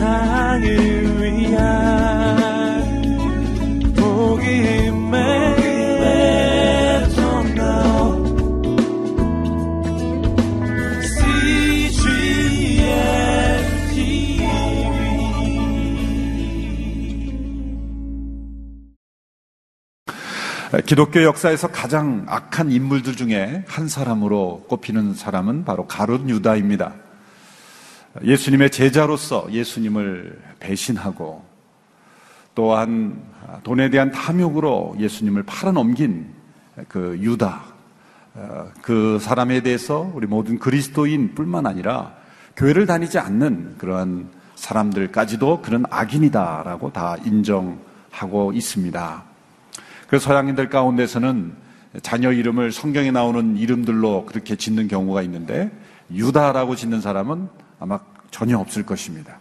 세상을 위한 복음의 기독교 역사에서 가장 악한 인물들 중에 한 사람으로 꼽히는 사람은 바로 가룟 유다입니다. 예수님의 제자로서 예수님을 배신하고 또한 돈에 대한 탐욕으로 예수님을 팔아넘긴 그 유다, 어, 그 사람에 대해서 우리 모든 그리스도인 뿐만 아니라 교회를 다니지 않는 그러한 사람들까지도 그런 악인이다라고 다 인정하고 있습니다. 그래서 서양인들 가운데서는 자녀 이름을 성경에 나오는 이름들로 그렇게 짓는 경우가 있는데 유다라고 짓는 사람은 아마 전혀 없을 것입니다.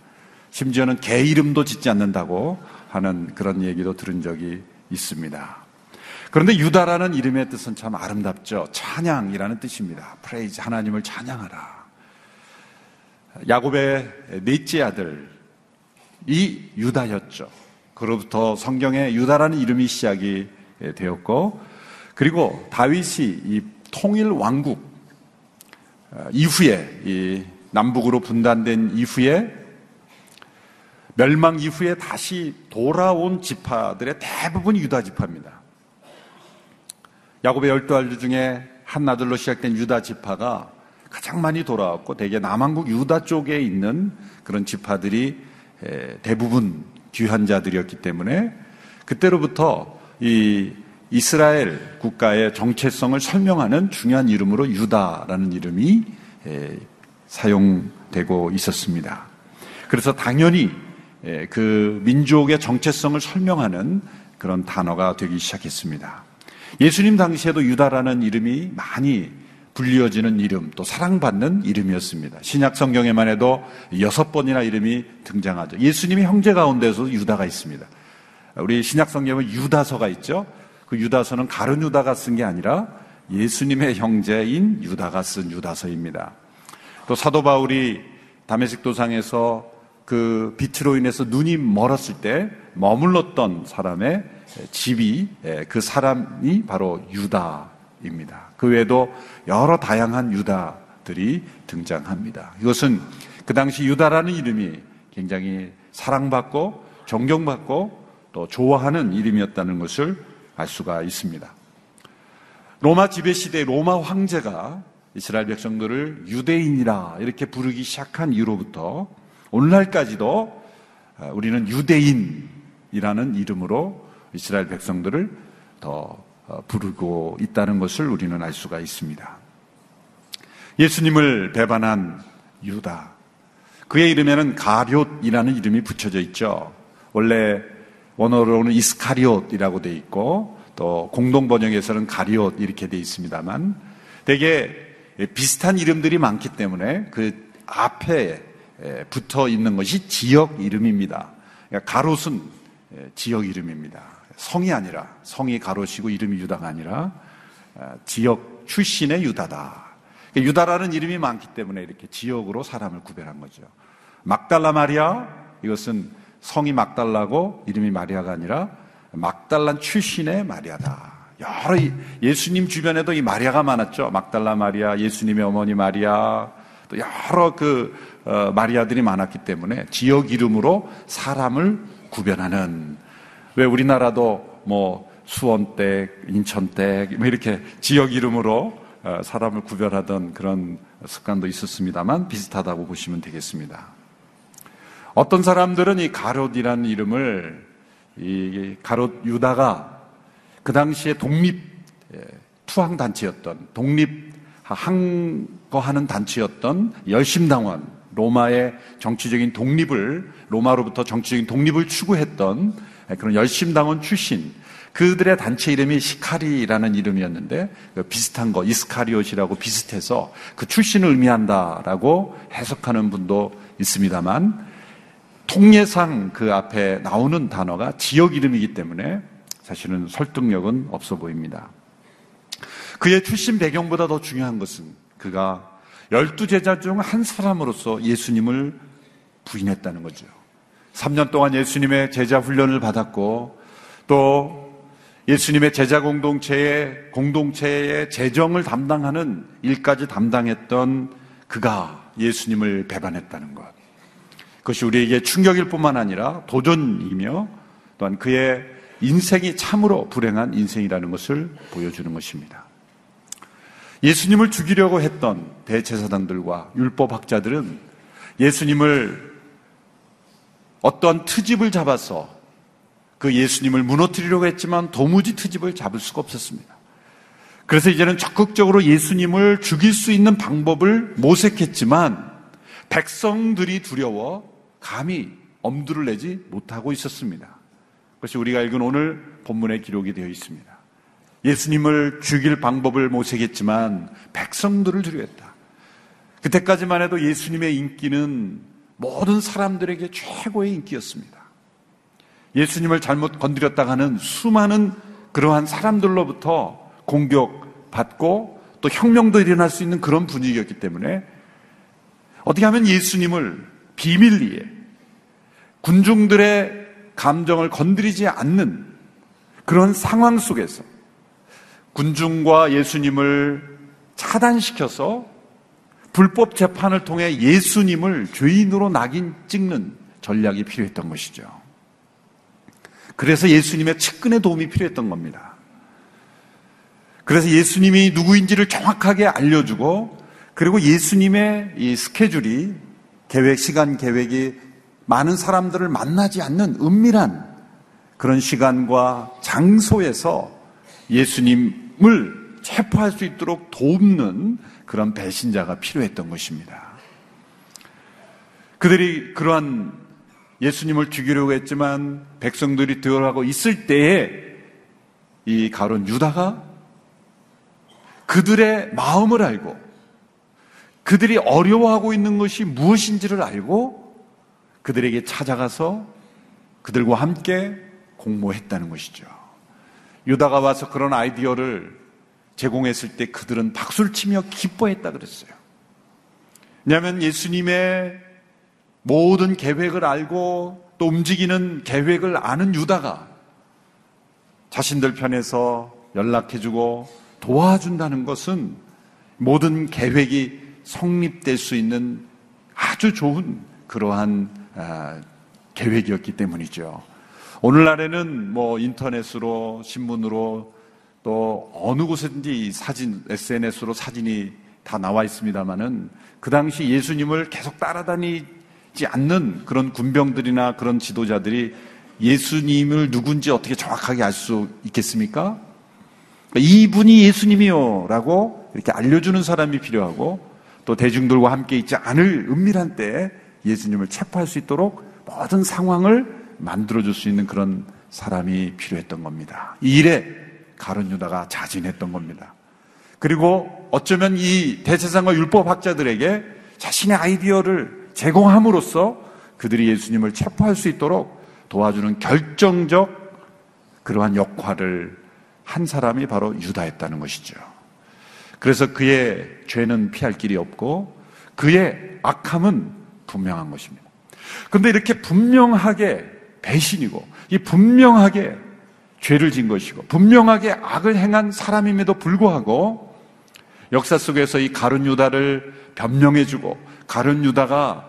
심지어는 개 이름도 짓지 않는다고 하는 그런 얘기도 들은 적이 있습니다. 그런데 유다라는 이름의 뜻은 참 아름답죠. 찬양이라는 뜻입니다. Praise 하나님을 찬양하라. 야곱의 넷째 아들 이 유다였죠. 그로부터 성경에 유다라는 이름이 시작이 예, 되었고 그리고 다윗이 이 통일 왕국 어, 이후에 이 남북으로 분단된 이후에 멸망 이후에 다시 돌아온 지파들의 대부분 유다 지파입니다. 야곱의 열두 아들 중에 한 아들로 시작된 유다 지파가 가장 많이 돌아왔고 대개 남한국 유다 쪽에 있는 그런 지파들이 대부분 귀한 자들이었기 때문에 그때로부터 이 이스라엘 국가의 정체성을 설명하는 중요한 이름으로 유다라는 이름이 사용되고 있었습니다. 그래서 당연히 그 민족의 정체성을 설명하는 그런 단어가 되기 시작했습니다. 예수님 당시에도 유다라는 이름이 많이 불리어지는 이름, 또 사랑받는 이름이었습니다. 신약 성경에만 해도 여섯 번이나 이름이 등장하죠. 예수님의 형제 가운데서 유다가 있습니다. 우리 신약 성경은 유다서가 있죠. 그 유다서는 가룟 유다가 쓴 게 아니라 예수님의 형제인 유다가 쓴 유다서입니다. 또 사도 바울이 다메섹 도상에서 그 빛으로 인해서 눈이 멀었을 때 머물렀던 사람의 집이 예, 그 사람이 바로 유다입니다. 그 외에도 여러 다양한 유다들이 등장합니다. 이것은 그 당시 유다라는 이름이 굉장히 사랑받고 존경받고 또 좋아하는 이름이었다는 것을 알 수가 있습니다. 로마 지배 시대 로마 황제가 이스라엘 백성들을 유대인이라 이렇게 부르기 시작한 이후로부터 오늘날까지도 어, 우리는 유대인이라는 이름으로 이스라엘 백성들을 더 어, 부르고 있다는 것을 우리는 알 수가 있습니다. 예수님을 배반한 유다. 그의 이름에는 가룟이라는 이름이 붙여져 있죠. 원래 원어로는 이스카리옷이라고 돼 있고 또 공동 번역에서는 가리옷 이렇게 돼 있습니다만 되게 비슷한 이름들이 많기 때문에 그 앞에 붙어 있는 것이 지역 이름입니다. 그러니까 가롯은 지역 이름입니다. 성이 아니라 성이 가롯이고 이름이 유다가 아니라 아, 지역 출신의 유다다. 그러니까 유다라는 이름이 많기 때문에 이렇게 지역으로 사람을 구별한 거죠. 막달라 마리아 이것은 성이 막달라고 이름이 마리아가 아니라 막달란 출신의 마리아다. 여러 예수님 주변에도 이 마리아가 많았죠. 막달라 마리아, 예수님의 어머니 마리아, 또 여러 그 어, 마리아들이 많았기 때문에 지역 이름으로 사람을 구별하는 왜 우리나라도 뭐 수원댁, 인천댁 뭐 이렇게 지역 이름으로 어, 사람을 구별하던 그런 습관도 있었습니다만 비슷하다고 보시면 되겠습니다. 어떤 사람들은 이 가롯이라는 이름을 이 가롯 유다가 그 당시에 독립 예, 투항 단체였던 독립 항거하는 단체였던 열심당원 로마의 정치적인 독립을 로마로부터 정치적인 독립을 추구했던 그런 열심당원 출신 그들의 단체 이름이 시카리라는 이름이었는데 그 비슷한 거 이스카리옷이라고 비슷해서 그 출신을 의미한다라고 해석하는 분도 있습니다만 통례상 그 앞에 나오는 단어가 지역 이름이기 때문에 사실은 설득력은 없어 보입니다. 그의 출신 배경보다 더 중요한 것은 그가 열두 제자 중 한 사람으로서 예수님을 부인했다는 거죠. 3년 동안 예수님의 제자 훈련을 받았고 또 예수님의 제자 공동체의 공동체의 재정을 담당하는 일까지 담당했던 그가 예수님을 배반했다는 것. 그것이 우리에게 충격일 뿐만 아니라 도전이며 또한 그의 인생이 참으로 불행한 인생이라는 것을 보여주는 것입니다. 예수님을 죽이려고 했던 대제사장들과 율법학자들은 예수님을 어떤 트집을 잡아서 그 예수님을 무너뜨리려고 했지만 도무지 트집을 잡을 수가 없었습니다. 그래서 이제는 적극적으로 예수님을 죽일 수 있는 방법을 모색했지만 백성들이 두려워 감히 엄두를 내지 못하고 있었습니다. 그것이 우리가 읽은 오늘 본문에 기록이 되어 있습니다. 예수님을 죽일 방법을 모색했지만 백성들을 두려웠다. 그때까지만 해도 예수님의 인기는 모든 사람들에게 최고의 인기였습니다. 예수님을 잘못 건드렸다 하는 수많은 그러한 사람들로부터 공격받고 또 혁명도 일어날 수 있는 그런 분위기였기 때문에 어떻게 하면 예수님을 비밀리에 군중들의 감정을 건드리지 않는 그런 상황 속에서 군중과 예수님을 차단시켜서 불법 재판을 통해 예수님을 죄인으로 낙인 찍는 전략이 필요했던 것이죠. 그래서 예수님의 측근의 도움이 필요했던 겁니다. 그래서 예수님이 누구인지를 정확하게 알려주고 그리고 예수님의 이 스케줄이 계획, 시간 계획이 많은 사람들을 만나지 않는 은밀한 그런 시간과 장소에서 예수님을 체포할 수 있도록 돕는 그런 배신자가 필요했던 것입니다. 그들이 그러한 예수님을 죽이려고 했지만 백성들이 들어가고 있을 때에 이 가론 유다가 그들의 마음을 알고 그들이 어려워하고 있는 것이 무엇인지를 알고 그들에게 찾아가서 그들과 함께 공모했다는 것이죠. 유다가 와서 그런 아이디어를 제공했을 때 그들은 박수를 치며 기뻐했다 그랬어요. 왜냐하면 예수님의 모든 계획을 알고 또 움직이는 계획을 아는 유다가 자신들 편에서 연락해주고 도와준다는 것은 모든 계획이 성립될 수 있는 아주 좋은 그러한 아, 계획이었기 때문이죠. 오늘날에는 뭐 인터넷으로 신문으로 또 어느 곳에든지 사진 SNS로 사진이 다 나와 있습니다만은 그 당시 예수님을 계속 따라다니지 않는 그런 군병들이나 그런 지도자들이 예수님을 누군지 어떻게 정확하게 알 수 있겠습니까? 이분이 예수님이요라고 이렇게 알려주는 사람이 필요하고 또 대중들과 함께 있지 않을 은밀한 때에 예수님을 체포할 수 있도록 모든 상황을 만들어줄 수 있는 그런 사람이 필요했던 겁니다. 이 일에 가론 유다가 자진했던 겁니다. 그리고 어쩌면 이 대세상과 율법학자들에게 자신의 아이디어를 제공함으로써 그들이 예수님을 체포할 수 있도록 도와주는 결정적 그러한 역할을 한 사람이 바로 유다였다는 것이죠. 그래서 그의 죄는 피할 길이 없고 그의 악함은 분명한 것입니다. 그런데 이렇게 분명하게 배신이고 이 분명하게 죄를 진 것이고 분명하게 악을 행한 사람임에도 불구하고 역사 속에서 이 가룟 유다를 변명해주고 가룟 유다가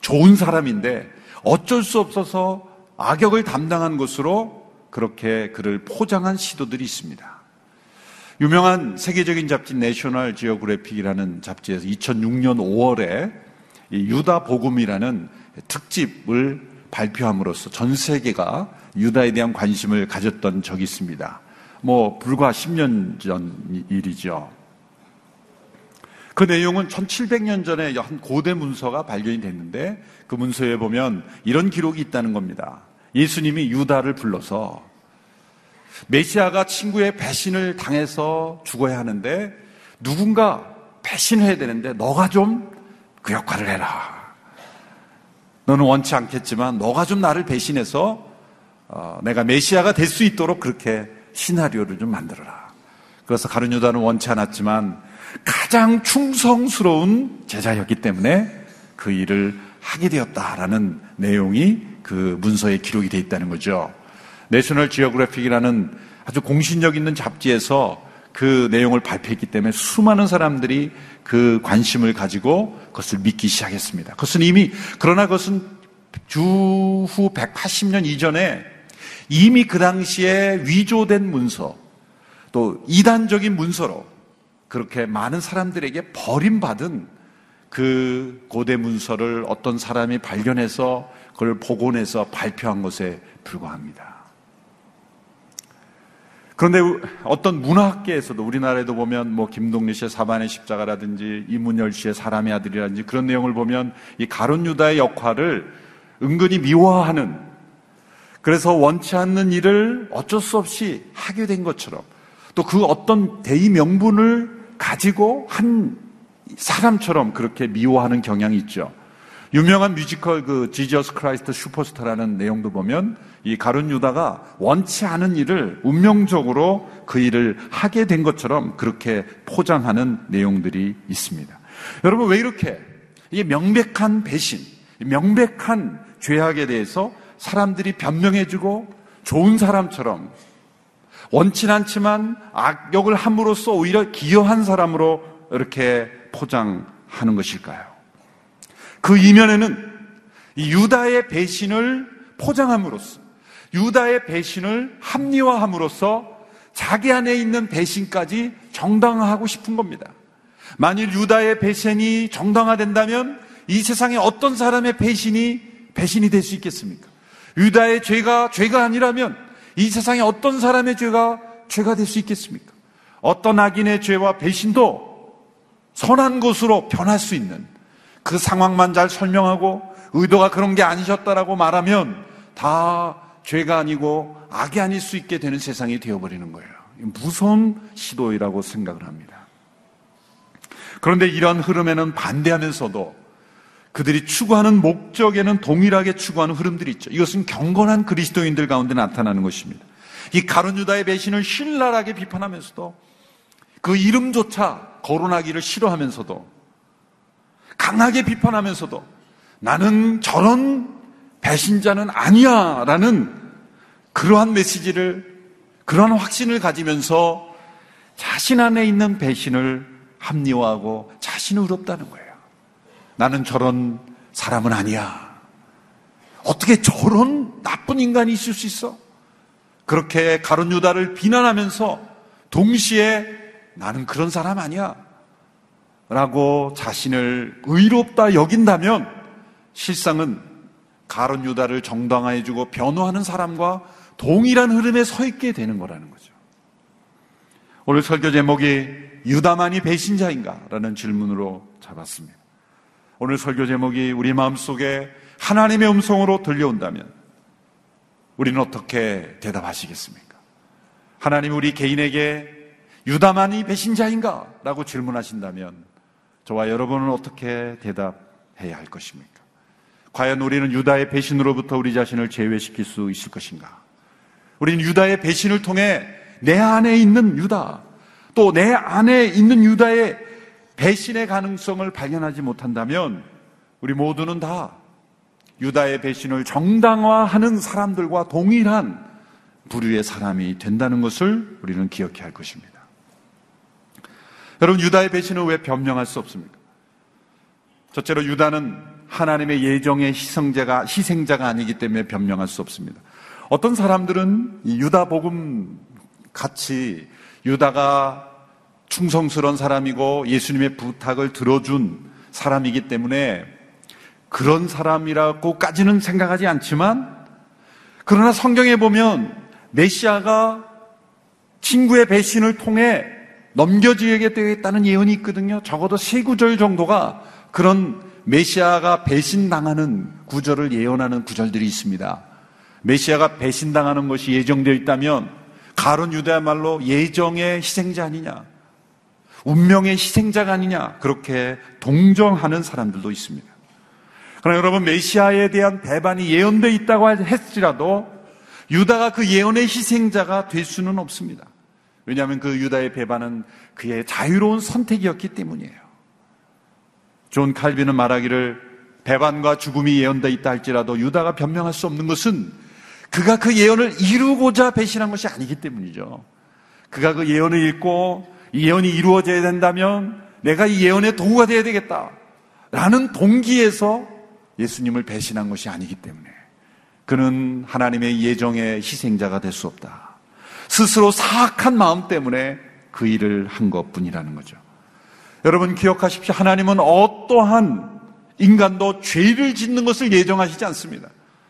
좋은 사람인데 어쩔 수 없어서 악역을 담당한 것으로 그렇게 그를 포장한 시도들이 있습니다. 유명한 세계적인 잡지 내셔널 지오그래픽이라는 잡지에서 2006년 5월에 유다 복음이라는 특집을 발표함으로써 전 세계가 유다에 대한 관심을 가졌던 적이 있습니다. 뭐 불과 10년 전 일이죠. 그 내용은 1700년 전에 한 고대 문서가 발견이 됐는데 그 문서에 보면 이런 기록이 있다는 겁니다. 예수님이 유다를 불러서 메시아가 친구의 배신을 당해서 죽어야 하는데 누군가 배신해야 되는데 너가 좀 그 역할을 해라. 너는 원치 않겠지만 너가 좀 나를 배신해서 어, 내가 메시아가 될 수 있도록 그렇게 시나리오를 좀 만들어라. 그래서 가룟 유다는 원치 않았지만 가장 충성스러운 제자였기 때문에 그 일을 하게 되었다라는 내용이 그 문서에 기록이 되어 있다는 거죠. 내셔널 지오그래픽이라는 아주 공신력 있는 잡지에서 그 내용을 발표했기 때문에 수많은 사람들이 그 관심을 가지고 그것을 믿기 시작했습니다. 그것은 이미 그러나 그것은 주후 180년 이전에 이미 그 당시에 위조된 문서 또 이단적인 문서로 그렇게 많은 사람들에게 버림받은 그 고대 문서를 어떤 사람이 발견해서 그걸 복원해서 발표한 것에 불과합니다. 그런데 어떤 문화학계에서도 우리나라에도 보면 뭐 김동리 씨의 사반의 십자가라든지 이문열 씨의 사람의 아들이라든지 그런 내용을 보면 이 가론 유다의 역할을 은근히 미워하는 그래서 원치 않는 일을 어쩔 수 없이 하게 된 것처럼 또 그 어떤 대의 명분을 가지고 한 사람처럼 그렇게 미워하는 경향이 있죠. 유명한 뮤지컬 그 Jesus Christ Superstar라는 내용도 보면 이 가룟 유다가 원치 않은 일을 운명적으로 그 일을 하게 된 것처럼 그렇게 포장하는 내용들이 있습니다. 여러분 왜 이렇게 이게 명백한 배신, 명백한 죄악에 대해서 사람들이 변명해주고 좋은 사람처럼 원치 않지만 악역을 함으로써 오히려 기여한 사람으로 이렇게 포장하는 것일까요? 그 이면에는 유다의 배신을 포장함으로써 유다의 배신을 합리화함으로써 자기 안에 있는 배신까지 정당화하고 싶은 겁니다. 만일 유다의 배신이 정당화된다면 이 세상에 어떤 사람의 배신이 배신이 될 수 있겠습니까? 유다의 죄가 죄가 아니라면 이 세상에 어떤 사람의 죄가 죄가 될 수 있겠습니까? 어떤 악인의 죄와 배신도 선한 것으로 변할 수 있는 그 상황만 잘 설명하고 의도가 그런 게 아니셨다라고 말하면 다 죄가 아니고 악이 아닐 수 있게 되는 세상이 되어버리는 거예요. 무서운 시도이라고 생각을 합니다. 그런데 이런 흐름에는 반대하면서도 그들이 추구하는 목적에는 동일하게 추구하는 흐름들이 있죠. 이것은 경건한 그리스도인들 가운데 나타나는 것입니다. 이 가론 유다의 배신을 신랄하게 비판하면서도 그 이름조차 거론하기를 싫어하면서도 강하게 비판하면서도 나는 저런 배신자는 아니야 라는 그러한 메시지를 그러한 확신을 가지면서 자신 안에 있는 배신을 합리화하고 자신을 의롭다는 거예요. 나는 저런 사람은 아니야. 어떻게 저런 나쁜 인간이 있을 수 있어? 그렇게 가론 유다를 비난하면서 동시에 나는 그런 사람 아니야. 라고 자신을 의롭다 여긴다면 실상은 가론 유다를 정당화해 주고 변호하는 사람과 동일한 흐름에 서 있게 되는 거라는 거죠. 오늘 설교 제목이 유다만이 배신자인가? 라는 질문으로 잡았습니다. 오늘 설교 제목이 우리 마음속에 하나님의 음성으로 들려온다면 우리는 어떻게 대답하시겠습니까? 하나님 우리 개인에게 유다만이 배신자인가? 라고 질문하신다면 저와 여러분은 어떻게 대답해야 할 것입니까? 과연 우리는 유다의 배신으로부터 우리 자신을 제외시킬 수 있을 것인가? 우리는 유다의 배신을 통해 내 안에 있는 유다, 또 내 안에 있는 유다의 배신의 가능성을 발견하지 못한다면 우리 모두는 다 유다의 배신을 정당화하는 사람들과 동일한 부류의 사람이 된다는 것을 우리는 기억해야 할 것입니다. 여러분, 유다의 배신을 왜 변명할 수 없습니까? 첫째로 유다는 하나님의 예정의 희생자가, 희생자가 아니기 때문에 변명할 수 없습니다. 어떤 사람들은 유다 복음 같이 유다가 충성스러운 사람이고 예수님의 부탁을 들어준 사람이기 때문에 그런 사람이라고까지는 생각하지 않지만 그러나 성경에 보면 메시아가 친구의 배신을 통해 넘겨지게 되겠다는 예언이 있거든요. 적어도 세 구절 정도가 그런 메시아가 배신당하는 구절을 예언하는 구절들이 있습니다. 메시아가 배신당하는 것이 예정되어 있다면 가룟 유다야말로 예정의 희생자 아니냐. 운명의 희생자가 아니냐 그렇게 동정하는 사람들도 있습니다. 그러나 여러분 메시아에 대한 배반이 예언되어 있다고 할지라도 유다가 그 예언의 희생자가 될 수는 없습니다. 왜냐하면 그 유다의 배반은 그의 자유로운 선택이었기 때문이에요. 존 칼빈은 말하기를 배반과 죽음이 예언되어 있다 할지라도 유다가 변명할 수 없는 것은 그가 그 예언을 이루고자 배신한 것이 아니기 때문이죠. 그가 그 예언을 읽고 이 예언이 이루어져야 된다면 내가 이 예언의 도구가 되어야 되겠다. 라는 동기에서 예수님을 배신한 것이 아니기 때문에 그는 하나님의 예정의 희생자가 될 수 없다. 스스로 사악한 마음 때문에 그 일을 한 것 뿐이라는 거죠. 여러분 기억하십시오. 하나님은 어떠한 인간도 죄를 짓는 것을 예정하시지 않습니다.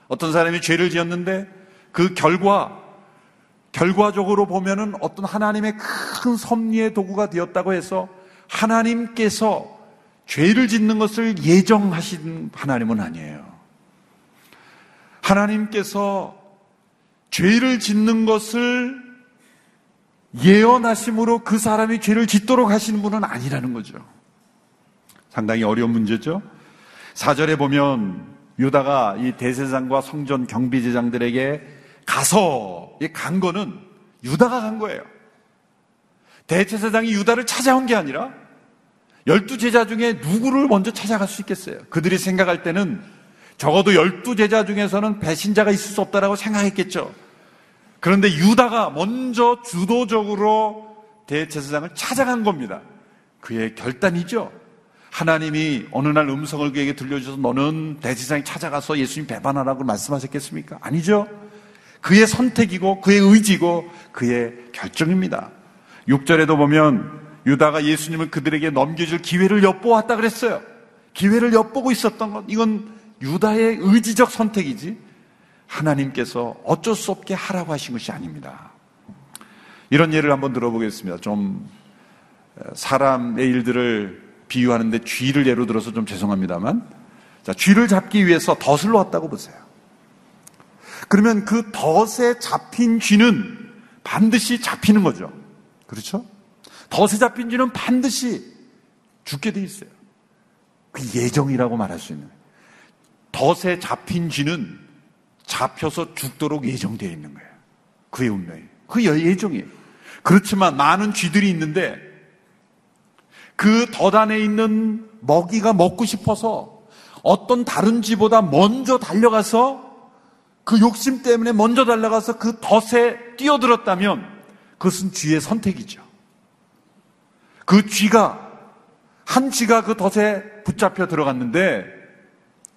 어떤 사람이 죄를 지었는데 그 결과, 결과적으로 보면은 어떤 하나님의 큰 섭리의 도구가 되었다고 해서 하나님께서 죄를 짓는 것을 예정하신 하나님은 아니에요. 하나님께서 죄를 짓는 것을 예언하심으로 그 사람이 죄를 짓도록 하시는 분은 아니라는 거죠. 상당히 어려운 문제죠. 사절에 보면 유다가 이 대세상과 성전 경비제장들에게 가서 간 거는 유다가 간 거예요. 대제사장이 유다를 찾아온 게 아니라 열두 제자 중에 누구를 먼저 찾아갈 수 있겠어요? 그들이 생각할 때는 적어도 열두 제자 중에서는 배신자가 있을 수 없다라고 생각했겠죠. 그런데 유다가 먼저 주도적으로 대제사장을 찾아간 겁니다. 그의 결단이죠. 하나님이 어느 날 음성을 그에게 들려주셔서 너는 대제사장이 찾아가서 예수님 배반하라고 말씀하셨겠습니까? 아니죠. 그의 선택이고 그의 의지고 그의 결정입니다. 6절에도 보면 유다가 예수님을 그들에게 넘겨줄 기회를 엿보았다 그랬어요. 기회를 엿보고 있었던 것. 이건 유다의 의지적 선택이지 하나님께서 어쩔 수 없게 하라고 하신 것이 아닙니다. 이런 예를 한번 들어보겠습니다. 좀 사람의 일들을 비유하는데 쥐를 예로 들어서 좀 죄송합니다만 자, 쥐를 잡기 위해서 덫을 놓았다고 보세요. 그러면 그 덫에 잡힌 쥐는 반드시 잡히는 거죠. 그렇죠? 덫에 잡힌 쥐는 반드시 죽게 돼 있어요. 그 예정이라고 말할 수 있는. 덫에 잡힌 쥐는 잡혀서 죽도록 예정되어 있는 거예요. 그의 운명이. 그 예정이에요. 그렇지만 많은 쥐들이 있는데 그덫 안에 있는 먹이가 먹고 싶어서 어떤 다른 쥐보다 먼저 달려가서 그 욕심 때문에 먼저 달려가서 그 덫에 뛰어들었다면 그것은 쥐의 선택이죠. 그 쥐가 한 쥐가 그 덫에 붙잡혀 들어갔는데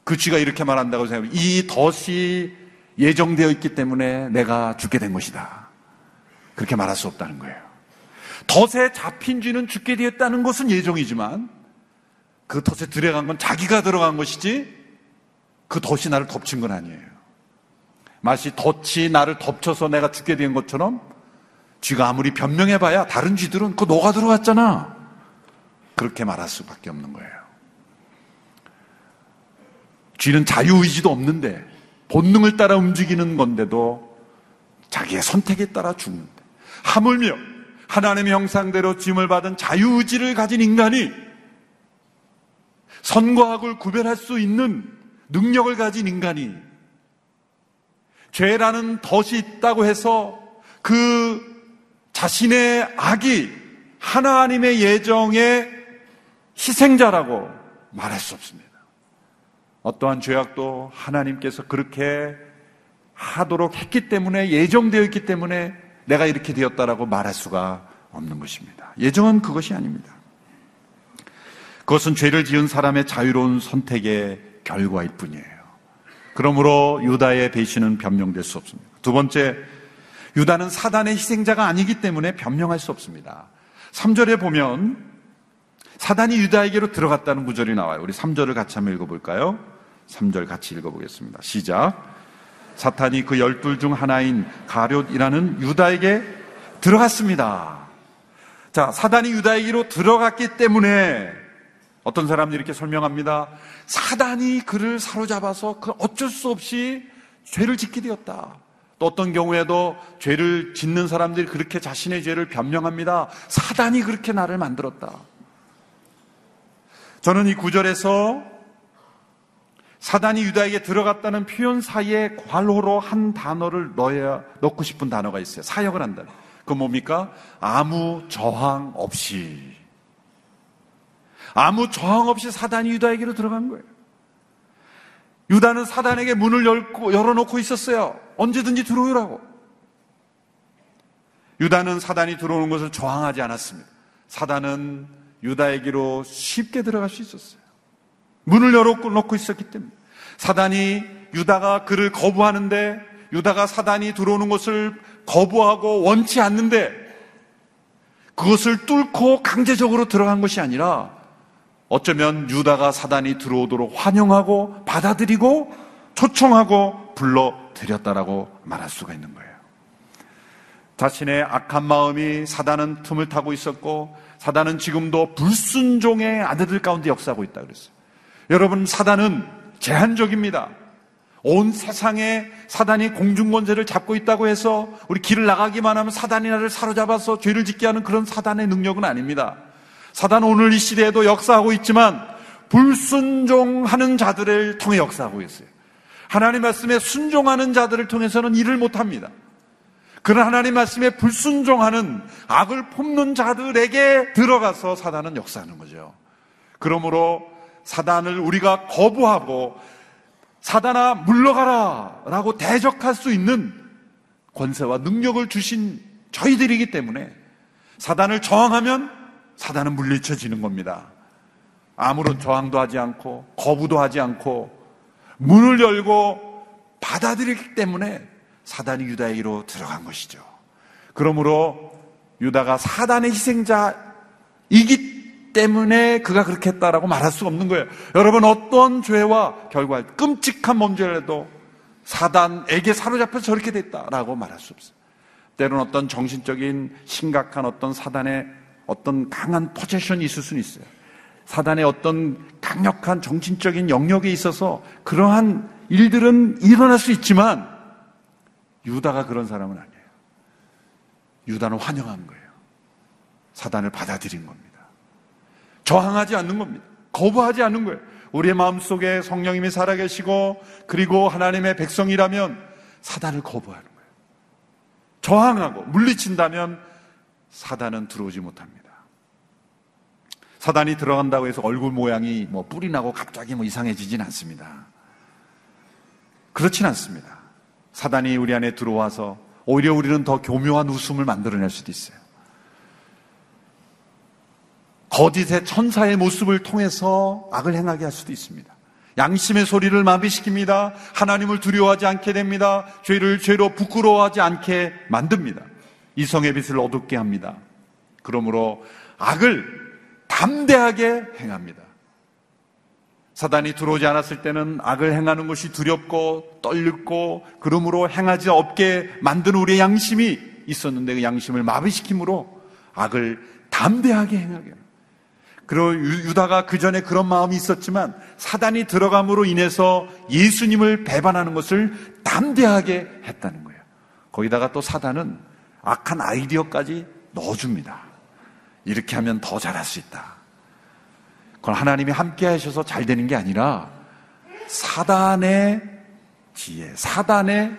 그 쥐가 이렇게 말한다고 생각해요. 이 덫이 예정되어 있기 때문에 내가 죽게 된 것이다. 그렇게 말할 수 없다는 거예요. 덫에 잡힌 쥐는 죽게 되었다는 것은 예정이지만 그 덫에 들어간 건 자기가 들어간 것이지 그 덫이 나를 덮친 건 아니에요. 마치 덫이 나를 덮쳐서 내가 죽게 된 것처럼 쥐가 아무리 변명해봐야 다른 쥐들은 그 너가 들어갔잖아. 그렇게 말할 수밖에 없는 거예요. 쥐는 자유의지도 없는데 본능을 따라 움직이는 건데도 자기의 선택에 따라 죽는데 하물며 하나님의 형상대로 짐을 받은 자유의지를 가진 인간이 선과 악을 구별할 수 있는 능력을 가진 인간이 죄라는 덫이 있다고 해서 그 자신의 악이 하나님의 예정의 희생자라고 말할 수 없습니다. 어떠한 죄악도 하나님께서 그렇게 하도록 했기 때문에 예정되어 있기 때문에 내가 이렇게 되었다라고 말할 수가 없는 것입니다. 예정은 그것이 아닙니다. 그것은 죄를 지은 사람의 자유로운 선택의 결과일 뿐이에요. 그러므로 유다의 배신은 변명될 수 없습니다. 두 번째, 유다는 사단의 희생자가 아니기 때문에 변명할 수 없습니다. 3절에 보면 사단이 유다에게로 들어갔다는 구절이 나와요. 우리 3절을 같이 한번 읽어볼까요? 3절 같이 읽어보겠습니다. 시작. 사탄이 그 열둘 중 하나인 가룟이라는 유다에게 들어갔습니다. 자, 사단이 유다에게로 들어갔기 때문에 어떤 사람들이 이렇게 설명합니다. 사단이 그를 사로잡아서 그 어쩔 수 없이 죄를 짓게 되었다. 또 어떤 경우에도 죄를 짓는 사람들이 그렇게 자신의 죄를 변명합니다. 사단이 그렇게 나를 만들었다. 저는 이 구절에서 사단이 유다에게 들어갔다는 표현 사이에 괄호로 한 단어를 넣어야, 넣고 싶은 단어가 있어요. 사역을 한다. 그 뭡니까? 아무 저항 없이. 아무 저항 없이 사단이 유다에게로 들어간 거예요. 유다는 사단에게 문을 열고, 열어놓고 있었어요. 언제든지 들어오라고. 유다는 사단이 들어오는 것을 저항하지 않았습니다. 사단은 유다에게로 쉽게 들어갈 수 있었어요. 문을 열어놓고 있었기 때문에. 사단이 유다가 그를 거부하는데 유다가 사단이 들어오는 것을 거부하고 원치 않는데 그것을 뚫고 강제적으로 들어간 것이 아니라 어쩌면 유다가 사단이 들어오도록 환영하고 받아들이고 초청하고 불러들였다라고 말할 수가 있는 거예요. 자신의 악한 마음이 사단은 틈을 타고 있었고 사단은 지금도 불순종의 아들들 가운데 역사하고 있다 그랬어요. 여러분 사단은 제한적입니다. 온 세상에 사단이 공중권세를 잡고 있다고 해서 우리 길을 나가기만 하면 사단이 나를 사로잡아서 죄를 짓게 하는 그런 사단의 능력은 아닙니다. 사단은 오늘 이 시대에도 역사하고 있지만 불순종하는 자들을 통해 역사하고 있어요. 하나님 말씀에 순종하는 자들을 통해서는 일을 못합니다. 그런 하나님 말씀에 불순종하는 악을 품는 자들에게 들어가서 사단은 역사하는 거죠. 그러므로 사단을 우리가 거부하고 사단아 물러가라 라고 대적할 수 있는 권세와 능력을 주신 저희들이기 때문에 사단을 저항하면 사단은 물리쳐지는 겁니다. 아무런 저항도 하지 않고 거부도 하지 않고 문을 열고 받아들이기 때문에 사단이 유다에게로 들어간 것이죠. 그러므로 유다가 사단의 희생자이기 때문에 그가 그렇게 했다라고 말할 수 없는 거예요. 여러분 어떤 죄와 결과 끔찍한 범죄라도 사단에게 사로잡혀 저렇게 됐다라고 말할 수 없어요. 때로는 어떤 정신적인 심각한 어떤 사단의 어떤 강한 포제션이 있을 수는 있어요. 사단의 어떤 강력한 정신적인 영역에 있어서 그러한 일들은 일어날 수 있지만 유다가 그런 사람은 아니에요. 유다는 환영한 거예요. 사단을 받아들인 겁니다. 저항하지 않는 겁니다. 거부하지 않는 거예요. 우리의 마음속에 성령님이 살아계시고 그리고 하나님의 백성이라면 사단을 거부하는 거예요. 저항하고 물리친다면 사단은 들어오지 못합니다. 사단이 들어간다고 해서 얼굴 모양이 뭐 뿔이 나고 갑자기 뭐 이상해지진 않습니다. 그렇진 않습니다. 사단이 우리 안에 들어와서 오히려 우리는 더 교묘한 웃음을 만들어낼 수도 있어요. 거짓의 천사의 모습을 통해서 악을 행하게 할 수도 있습니다. 양심의 소리를 마비시킵니다. 하나님을 두려워하지 않게 됩니다. 죄를 죄로 부끄러워하지 않게 만듭니다. 이성의 빛을 어둡게 합니다. 그러므로 악을 담대하게 행합니다. 사단이 들어오지 않았을 때는 악을 행하는 것이 두렵고 떨렸고 그러므로 행하지 없게 만드는 우리의 양심이 있었는데 그 양심을 마비시킴으로 악을 담대하게 행하게 그리고 유다가 그 전에 그런 마음이 있었지만 사단이 들어감으로 인해서 예수님을 배반하는 것을 담대하게 했다는 거예요. 거기다가 또 사단은 악한 아이디어까지 넣어줍니다. 이렇게 하면 더 잘할 수 있다. 그건 하나님이 함께 하셔서 잘 되는 게 아니라 사단의 지혜, 사단의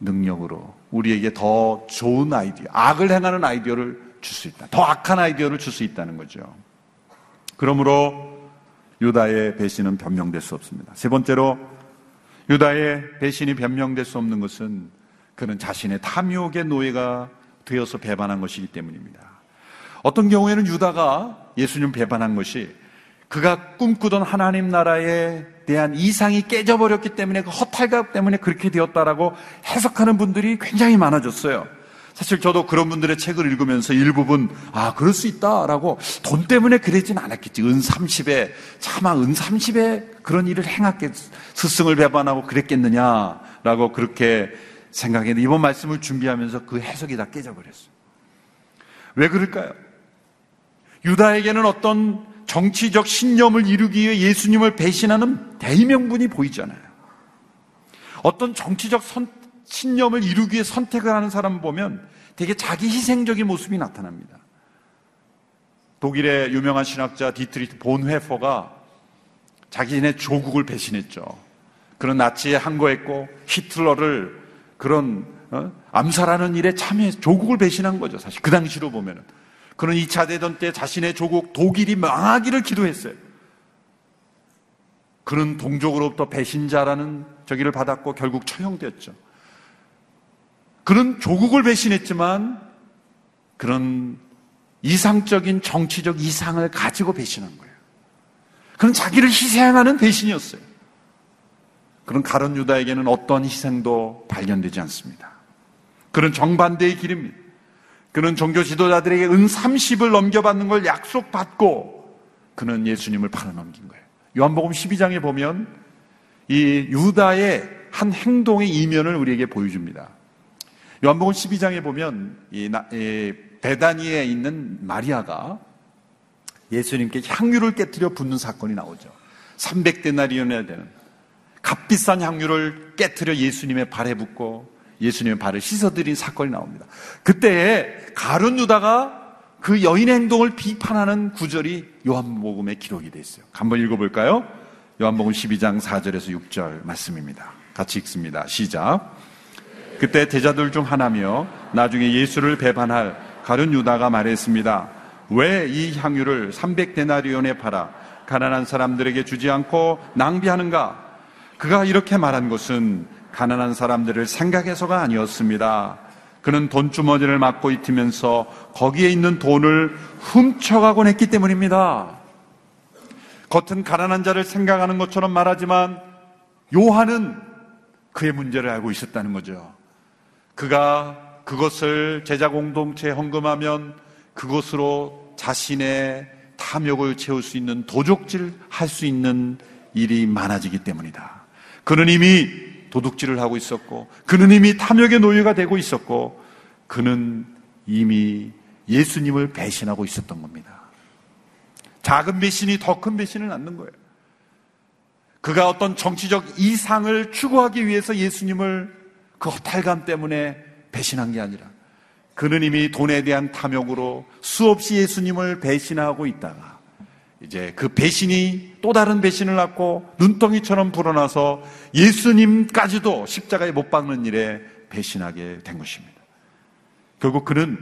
능력으로 우리에게 더 좋은 아이디어, 악을 행하는 아이디어를 줄 수 있다. 더 악한 아이디어를 줄 수 있다는 거죠. 그러므로 유다의 배신은 변명될 수 없습니다. 세 번째로 유다의 배신이 변명될 수 없는 것은 그는 자신의 탐욕의 노예가 되어서 배반한 것이기 때문입니다. 어떤 경우에는 유다가 예수님 배반한 것이 그가 꿈꾸던 하나님 나라에 대한 이상이 깨져버렸기 때문에 그 허탈감 때문에 그렇게 되었다라고 해석하는 분들이 굉장히 많아졌어요. 사실 저도 그런 분들의 책을 읽으면서 일부분 아 그럴 수 있다라고 돈 때문에 그러진 않았겠지 은 30에 차마 은 30에 그런 일을 행했겠 스승을 배반하고 그랬겠느냐라고 그렇게 생각했는데 이번 말씀을 준비하면서 그 해석이 다 깨져버렸어요. 왜 그럴까요? 유다에게는 어떤 정치적 신념을 이루기 위해 예수님을 배신하는 대의명분이 보이잖아요. 어떤 정치적 선, 신념을 이루기 위해 선택을 하는 사람을 보면 대개 자기 희생적인 모습이 나타납니다. 독일의 유명한 신학자 디트리히 본회퍼가 자기네 조국을 배신했죠. 그런 나치에 항거했고 히틀러를 그런 어? 암살하는 일에 참여해 조국을 배신한 거죠. 사실 그 당시로 보면은 그는 2차 대전 때 자신의 조국 독일이 망하기를 기도했어요. 그는 동족으로부터 배신자라는 저기를 받았고 결국 처형되었죠. 그는 조국을 배신했지만 그런 이상적인 정치적 이상을 가지고 배신한 거예요. 그는 자기를 희생하는 배신이었어요. 그런 가론 유다에게는 어떤 희생도 발견되지 않습니다. 그는 정반대의 길입니다. 그는 종교 지도자들에게 은 30을 넘겨받는 걸 약속받고 그는 예수님을 팔아넘긴 거예요. 요한복음 12장에 보면 이 유다의 한 행동의 이면을 우리에게 보여줍니다. 요한복음 12장에 보면 이, 이 베다니에 있는 마리아가 예수님께 향유를 깨뜨려 붓는 사건이 나오죠. 300데나리온에 되는 값비싼 향유를 깨뜨려 예수님의 발에 붓고 예수님의 발을 씻어드린 사건이 나옵니다. 그때 가룟 유다가 그 여인의 행동을 비판하는 구절이 요한복음에 기록이 되어 있어요. 한번 읽어볼까요? 요한복음 12장 4절에서 6절 말씀입니다. 같이 읽습니다. 시작. 그때 대자들 중 하나며 나중에 예수를 배반할 가룟 유다가 말했습니다. 왜 이 향유를 300데나리온에 팔아 가난한 사람들에게 주지 않고 낭비하는가? 그가 이렇게 말한 것은 가난한 사람들을 생각해서가 아니었습니다. 그는 돈주머니를 막고 있으면서 거기에 있는 돈을 훔쳐가곤 했기 때문입니다. 겉은 가난한 자를 생각하는 것처럼 말하지만 요한은 그의 문제를 알고 있었다는 거죠. 그가 그것을 제자 공동체에 헌금하면 그것으로 자신의 탐욕을 채울 수 있는 도적질 할 수 있는 일이 많아지기 때문이다. 그는 이미 도둑질을 하고 있었고, 그는 이미 탐욕의 노예가 되고 있었고, 그는 이미 예수님을 배신하고 있었던 겁니다. 작은 배신이 더 큰 배신을 낳는 거예요. 그가 어떤 정치적 이상을 추구하기 위해서 예수님을 그 허탈감 때문에 배신한 게 아니라 그는 이미 돈에 대한 탐욕으로 수없이 예수님을 배신하고 있다가 이제 그 배신이 또 다른 배신을 낳고 눈덩이처럼 불어나서 예수님까지도 십자가에 못 박는 일에 배신하게 된 것입니다. 결국 그는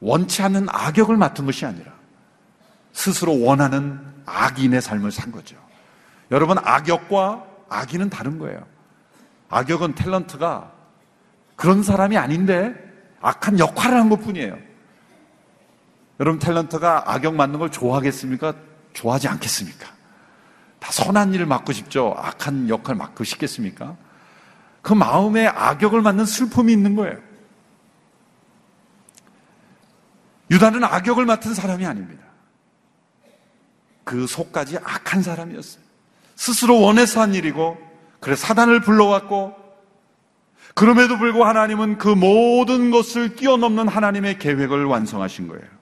원치 않는 악역을 맡은 것이 아니라 스스로 원하는 악인의 삶을 산 거죠. 여러분, 악역과 악인은 다른 거예요. 악역은 탤런트가 그런 사람이 아닌데 악한 역할을 한 것 뿐이에요. 여러분, 탤런트가 악역 맡는 걸 좋아하겠습니까? 좋아하지 않겠습니까? 다 선한 일을 맡고 싶죠. 악한 역할을 맡고 싶겠습니까? 그 마음에 악역을 맡는 슬픔이 있는 거예요. 유다는 악역을 맡은 사람이 아닙니다. 그 속까지 악한 사람이었어요. 스스로 원해서 한 일이고, 그래 사단을 불러왔고, 그럼에도 불구하고 하나님은 그 모든 것을 뛰어넘는 하나님의 계획을 완성하신 거예요.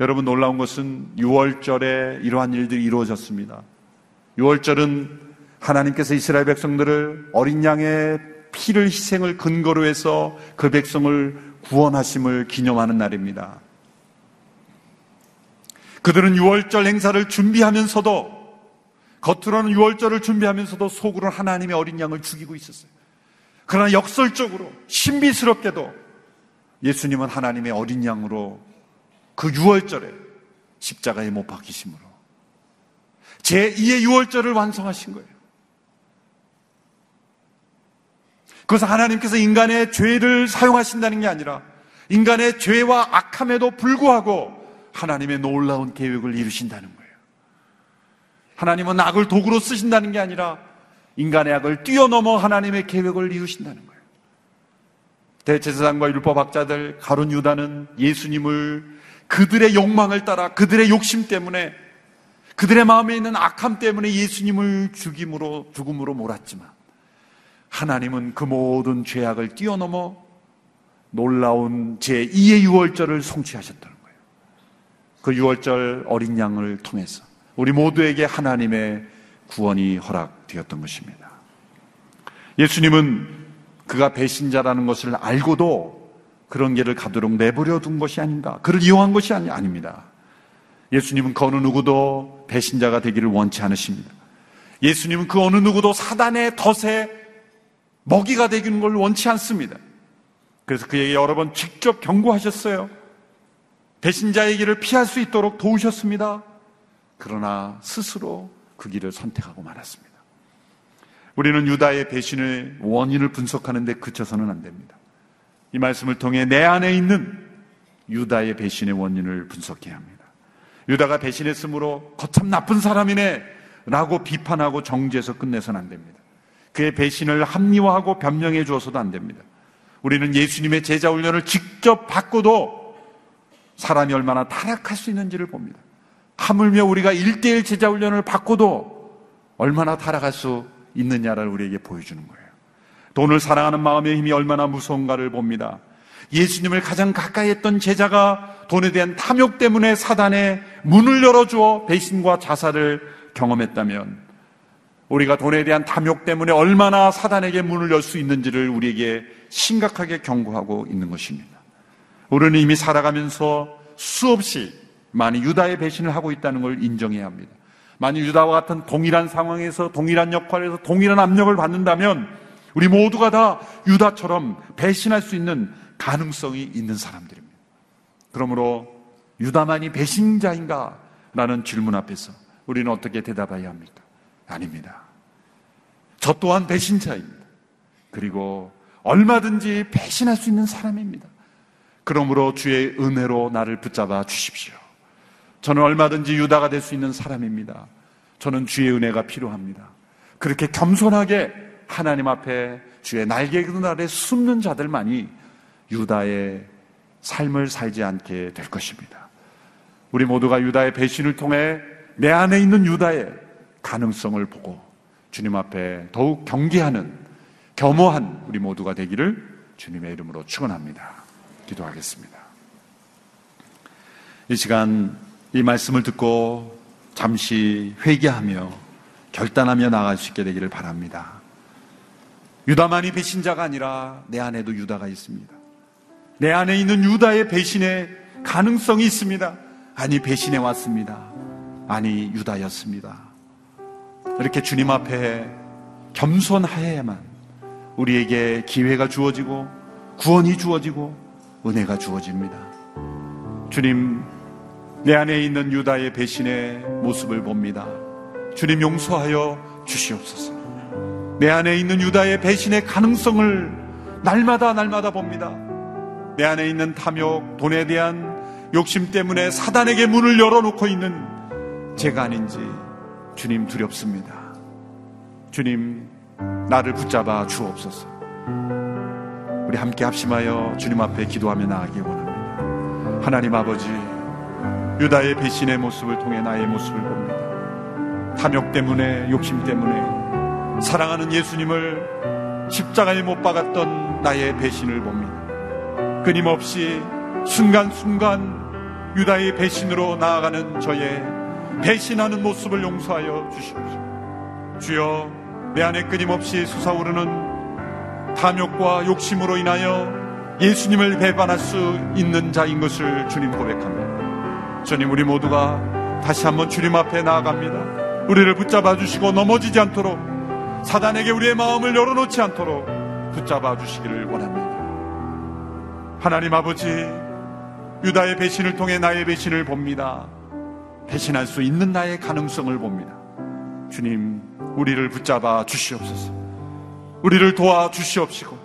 여러분 놀라운 것은 6월절에 이러한 일들이 이루어졌습니다. 6월절은 하나님께서 이스라엘 백성들을 어린 양의 피를 희생을 근거로 해서 그 백성을 구원하심을 기념하는 날입니다. 그들은 6월절 행사를 준비하면서도 겉으로는 6월절을 준비하면서도 속으로는 하나님의 어린 양을 죽이고 있었어요. 그러나 역설적으로 신비스럽게도 예수님은 하나님의 어린 양으로 그 6월절에 십자가에 못 박히심으로 제2의 6월절을 완성하신 거예요. 그것은 하나님께서 인간의 죄를 사용하신다는 게 아니라 인간의 죄와 악함에도 불구하고 하나님의 놀라운 계획을 이루신다는 거예요. 하나님은 악을 도구로 쓰신다는 게 아니라 인간의 악을 뛰어넘어 하나님의 계획을 이루신다는 거예요. 대제사장과 율법학자들 가론 유다는 예수님을 그들의 욕망을 따라 그들의 욕심 때문에 그들의 마음에 있는 악함 때문에 예수님을 죽임으로 죽음으로 몰았지만 하나님은 그 모든 죄악을 뛰어넘어 놀라운 제2의 유월절을 성취하셨다는 거예요. 그 유월절 어린 양을 통해서 우리 모두에게 하나님의 구원이 허락되었던 것입니다. 예수님은 그가 배신자라는 것을 알고도 그런 길을 가도록 내버려 둔 것이 아닌가. 그를 이용한 것이 아니, 아닙니다. 예수님은 그 어느 누구도 배신자가 되기를 원치 않으십니다. 예수님은 그 어느 누구도 사단의 덫에 먹이가 되기는 걸 원치 않습니다. 그래서 그에게 여러 번 직접 경고하셨어요. 배신자의 길을 피할 수 있도록 도우셨습니다. 그러나 스스로 그 길을 선택하고 말았습니다. 우리는 유다의 배신의 원인을 분석하는데 그쳐서는 안 됩니다. 이 말씀을 통해 내 안에 있는 유다의 배신의 원인을 분석해야 합니다. 유다가 배신했으므로 거참 나쁜 사람이네 라고 비판하고 정죄해서 끝내서는 안 됩니다. 그의 배신을 합리화하고 변명해 주어서도 안 됩니다. 우리는 예수님의 제자 훈련을 직접 받고도 사람이 얼마나 타락할 수 있는지를 봅니다. 하물며 우리가 일대일 제자 훈련을 받고도 얼마나 타락할 수 있느냐를 우리에게 보여주는 거예요. 돈을 사랑하는 마음의 힘이 얼마나 무서운가를 봅니다. 예수님을 가장 가까이 했던 제자가 돈에 대한 탐욕 때문에 사단의 문을 열어주어 배신과 자살을 경험했다면 우리가 돈에 대한 탐욕 때문에 얼마나 사단에게 문을 열 수 있는지를 우리에게 심각하게 경고하고 있는 것입니다. 우리는 이미 살아가면서 수없이 많이 유다의 배신을 하고 있다는 걸 인정해야 합니다. 만약 유다와 같은 동일한 상황에서 동일한 역할에서 동일한 압력을 받는다면 우리 모두가 다 유다처럼 배신할 수 있는 가능성이 있는 사람들입니다. 그러므로 유다만이 배신자인가? 라는 질문 앞에서 우리는 어떻게 대답해야 합니까? 아닙니다. 저 또한 배신자입니다. 그리고 얼마든지 배신할 수 있는 사람입니다. 그러므로 주의 은혜로 나를 붙잡아 주십시오. 저는 얼마든지 유다가 될 수 있는 사람입니다. 저는 주의 은혜가 필요합니다. 그렇게 겸손하게 하나님 앞에 주의 날개 그늘 아래 숨는 자들만이 유다의 삶을 살지 않게 될 것입니다. 우리 모두가 유다의 배신을 통해 내 안에 있는 유다의 가능성을 보고 주님 앞에 더욱 경계하는 겸허한 우리 모두가 되기를 주님의 이름으로 축원합니다. 기도하겠습니다. 이 시간 이 말씀을 듣고 잠시 회개하며 결단하며 나갈 수 있게 되기를 바랍니다. 유다만이 배신자가 아니라 내 안에도 유다가 있습니다. 내 안에 있는 유다의 배신의 가능성이 있습니다. 아니, 배신해 왔습니다. 아니, 유다였습니다. 이렇게 주님 앞에 겸손하야만 우리에게 기회가 주어지고 구원이 주어지고 은혜가 주어집니다. 주님, 내 안에 있는 유다의 배신의 모습을 봅니다. 주님 용서하여 주시옵소서. 내 안에 있는 유다의 배신의 가능성을 날마다 날마다 봅니다. 내 안에 있는 탐욕, 돈에 대한 욕심 때문에 사단에게 문을 열어놓고 있는 제가 아닌지 주님 두렵습니다. 주님, 나를 붙잡아 주옵소서. 우리 함께 합심하여 주님 앞에 기도하며 나아가기 원합니다. 하나님 아버지, 유다의 배신의 모습을 통해 나의 모습을 봅니다. 탐욕 때문에, 욕심 때문에, 사랑하는 예수님을 십자가에 못 박았던 나의 배신을 봅니다. 끊임없이 순간순간 유다의 배신으로 나아가는 저의 배신하는 모습을 용서하여 주십시오. 주여, 내 안에 끊임없이 솟아오르는 탐욕과 욕심으로 인하여 예수님을 배반할 수 있는 자인 것을 주님 고백합니다. 주님, 우리 모두가 다시 한번 주님 앞에 나아갑니다. 우리를 붙잡아 주시고 넘어지지 않도록 사단에게 우리의 마음을 열어놓지 않도록 붙잡아 주시기를 원합니다. 하나님 아버지, 유다의 배신을 통해 나의 배신을 봅니다. 배신할 수 있는 나의 가능성을 봅니다. 주님, 우리를 붙잡아 주시옵소서. 우리를 도와 주시옵시고,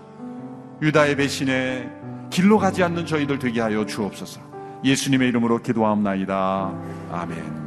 유다의 배신에 길로 가지 않는 저희들 되게 하여 주옵소서. 예수님의 이름으로 기도하옵나이다. 아멘.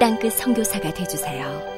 땅끝 성교사가 되주세요